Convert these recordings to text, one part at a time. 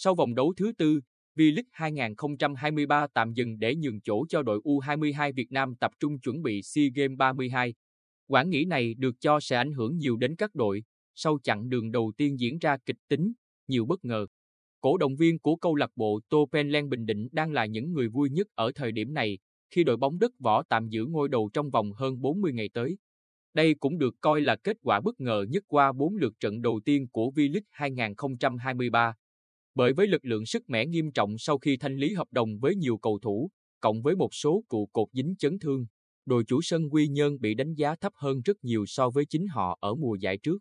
Sau vòng đấu thứ tư, V-League 2023 tạm dừng để nhường chỗ cho đội U22 Việt Nam tập trung chuẩn bị SEA Games 32. Quản nghỉ này được cho sẽ ảnh hưởng nhiều đến các đội, sau chặng đường đầu tiên diễn ra kịch tính, nhiều bất ngờ. Cổ động viên của câu lạc bộ Tô Penlen Bình Định đang là những người vui nhất ở thời điểm này, khi đội bóng đất võ tạm giữ ngôi đầu trong vòng hơn 40 ngày tới. Đây cũng được coi là kết quả bất ngờ nhất qua 4 lượt trận đầu tiên của V-League 2023. Bởi với lực lượng sức mẻ nghiêm trọng sau khi thanh lý hợp đồng với nhiều cầu thủ, cộng với một số cụ cột dính chấn thương, đội chủ sân Quy Nhơn bị đánh giá thấp hơn rất nhiều so với chính họ ở mùa giải trước.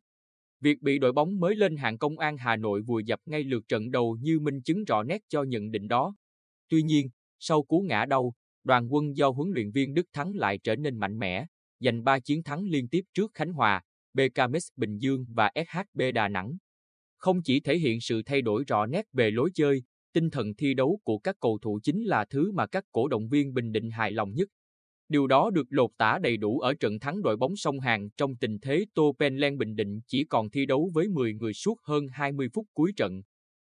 Việc bị đội bóng mới lên hạng công an Hà Nội vùi dập ngay lượt trận đầu như minh chứng rõ nét cho nhận định đó. Tuy nhiên, sau cú ngã đau, đoàn quân do huấn luyện viên Đức Thắng lại trở nên mạnh mẽ, giành 3 chiến thắng liên tiếp trước Khánh Hòa, BKMX Bình Dương và SHB Đà Nẵng. Không chỉ thể hiện sự thay đổi rõ nét về lối chơi, tinh thần thi đấu của các cầu thủ chính là thứ mà các cổ động viên Bình Định hài lòng nhất. Điều đó được lột tả đầy đủ ở trận thắng đội bóng sông Hàn trong tình thế Tô Penlen Bình Định chỉ còn thi đấu với 10 người suốt hơn 20 phút cuối trận.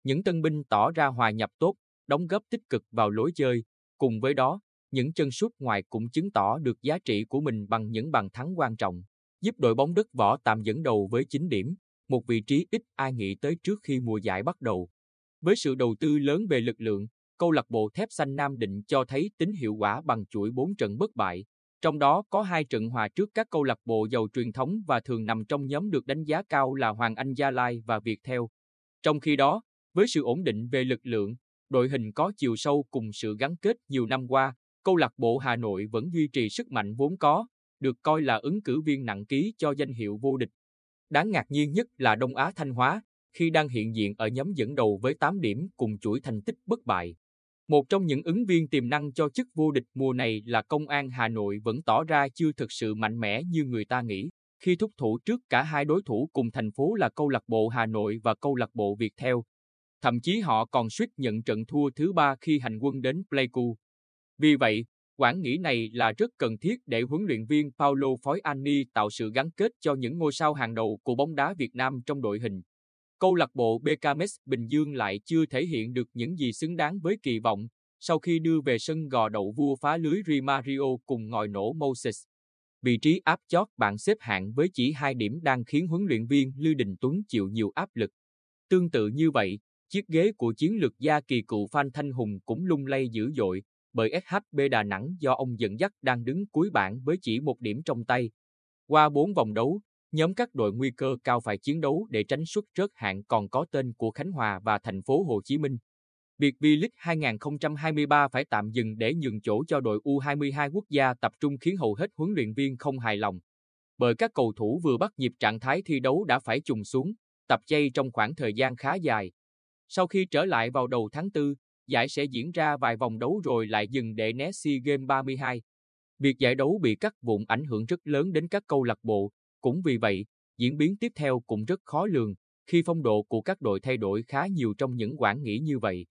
Những tân binh tỏ ra hòa nhập tốt, đóng góp tích cực vào lối chơi. Cùng với đó, những chân sút ngoài cũng chứng tỏ được giá trị của mình bằng những bàn thắng quan trọng, giúp đội bóng đất võ tạm dẫn đầu với 9 điểm, một vị trí ít ai nghĩ tới trước khi mùa giải bắt đầu. Với sự đầu tư lớn về lực lượng, câu lạc bộ thép xanh Nam Định cho thấy tính hiệu quả bằng chuỗi 4 trận bất bại, trong đó có hai trận hòa trước các câu lạc bộ giàu truyền thống và thường nằm trong nhóm được đánh giá cao là Hoàng Anh Gia Lai và Viettel. Trong khi đó, với sự ổn định về lực lượng, đội hình có chiều sâu cùng sự gắn kết nhiều năm qua, câu lạc bộ Hà Nội vẫn duy trì sức mạnh vốn có, được coi là ứng cử viên nặng ký cho danh hiệu vô địch. Đáng ngạc nhiên nhất là Đông Á Thanh Hóa, khi đang hiện diện ở nhóm dẫn đầu với 8 điểm cùng chuỗi thành tích bất bại. Một trong những ứng viên tiềm năng cho chức vô địch mùa này là Công an Hà Nội vẫn tỏ ra chưa thực sự mạnh mẽ như người ta nghĩ, khi thúc thủ trước cả hai đối thủ cùng thành phố là câu lạc bộ Hà Nội và câu lạc bộ Việt Theo. Thậm chí họ còn suýt nhận trận thua thứ ba khi hành quân đến Pleiku. Vì vậy, quản nghĩ này là rất cần thiết để huấn luyện viên Paulo Foyani tạo sự gắn kết cho những ngôi sao hàng đầu của bóng đá Việt Nam trong đội hình. Câu lạc bộ BKMS Bình Dương lại chưa thể hiện được những gì xứng đáng với kỳ vọng sau khi đưa về sân gò đậu vua phá lưới Rimario cùng ngòi nổ Moses. Vị trí áp chót bảng xếp hạng với chỉ hai điểm đang khiến huấn luyện viên Lưu Đình Tuấn chịu nhiều áp lực. Tương tự như vậy, chiếc ghế của chiến lược gia kỳ cựu Phan Thanh Hùng cũng lung lay dữ dội, bởi SHB Đà Nẵng do ông dẫn dắt đang đứng cuối bảng với chỉ một điểm trong tay. Qua bốn vòng đấu, nhóm các đội nguy cơ cao phải chiến đấu để tránh suất rớt hạng còn có tên của Khánh Hòa và thành phố Hồ Chí Minh. Việc V-League 2023 phải tạm dừng để nhường chỗ cho đội U22 quốc gia tập trung khiến hầu hết huấn luyện viên không hài lòng. Bởi các cầu thủ vừa bắt nhịp trạng thái thi đấu đã phải trùng xuống, tập chay trong khoảng thời gian khá dài. Sau khi trở lại vào đầu tháng 4, giải sẽ diễn ra vài vòng đấu rồi lại dừng để né SEA Games 32. Việc giải đấu bị cắt vụn ảnh hưởng rất lớn đến các câu lạc bộ, cũng vì vậy, diễn biến tiếp theo cũng rất khó lường, khi phong độ của các đội thay đổi khá nhiều trong những quãng nghỉ như vậy.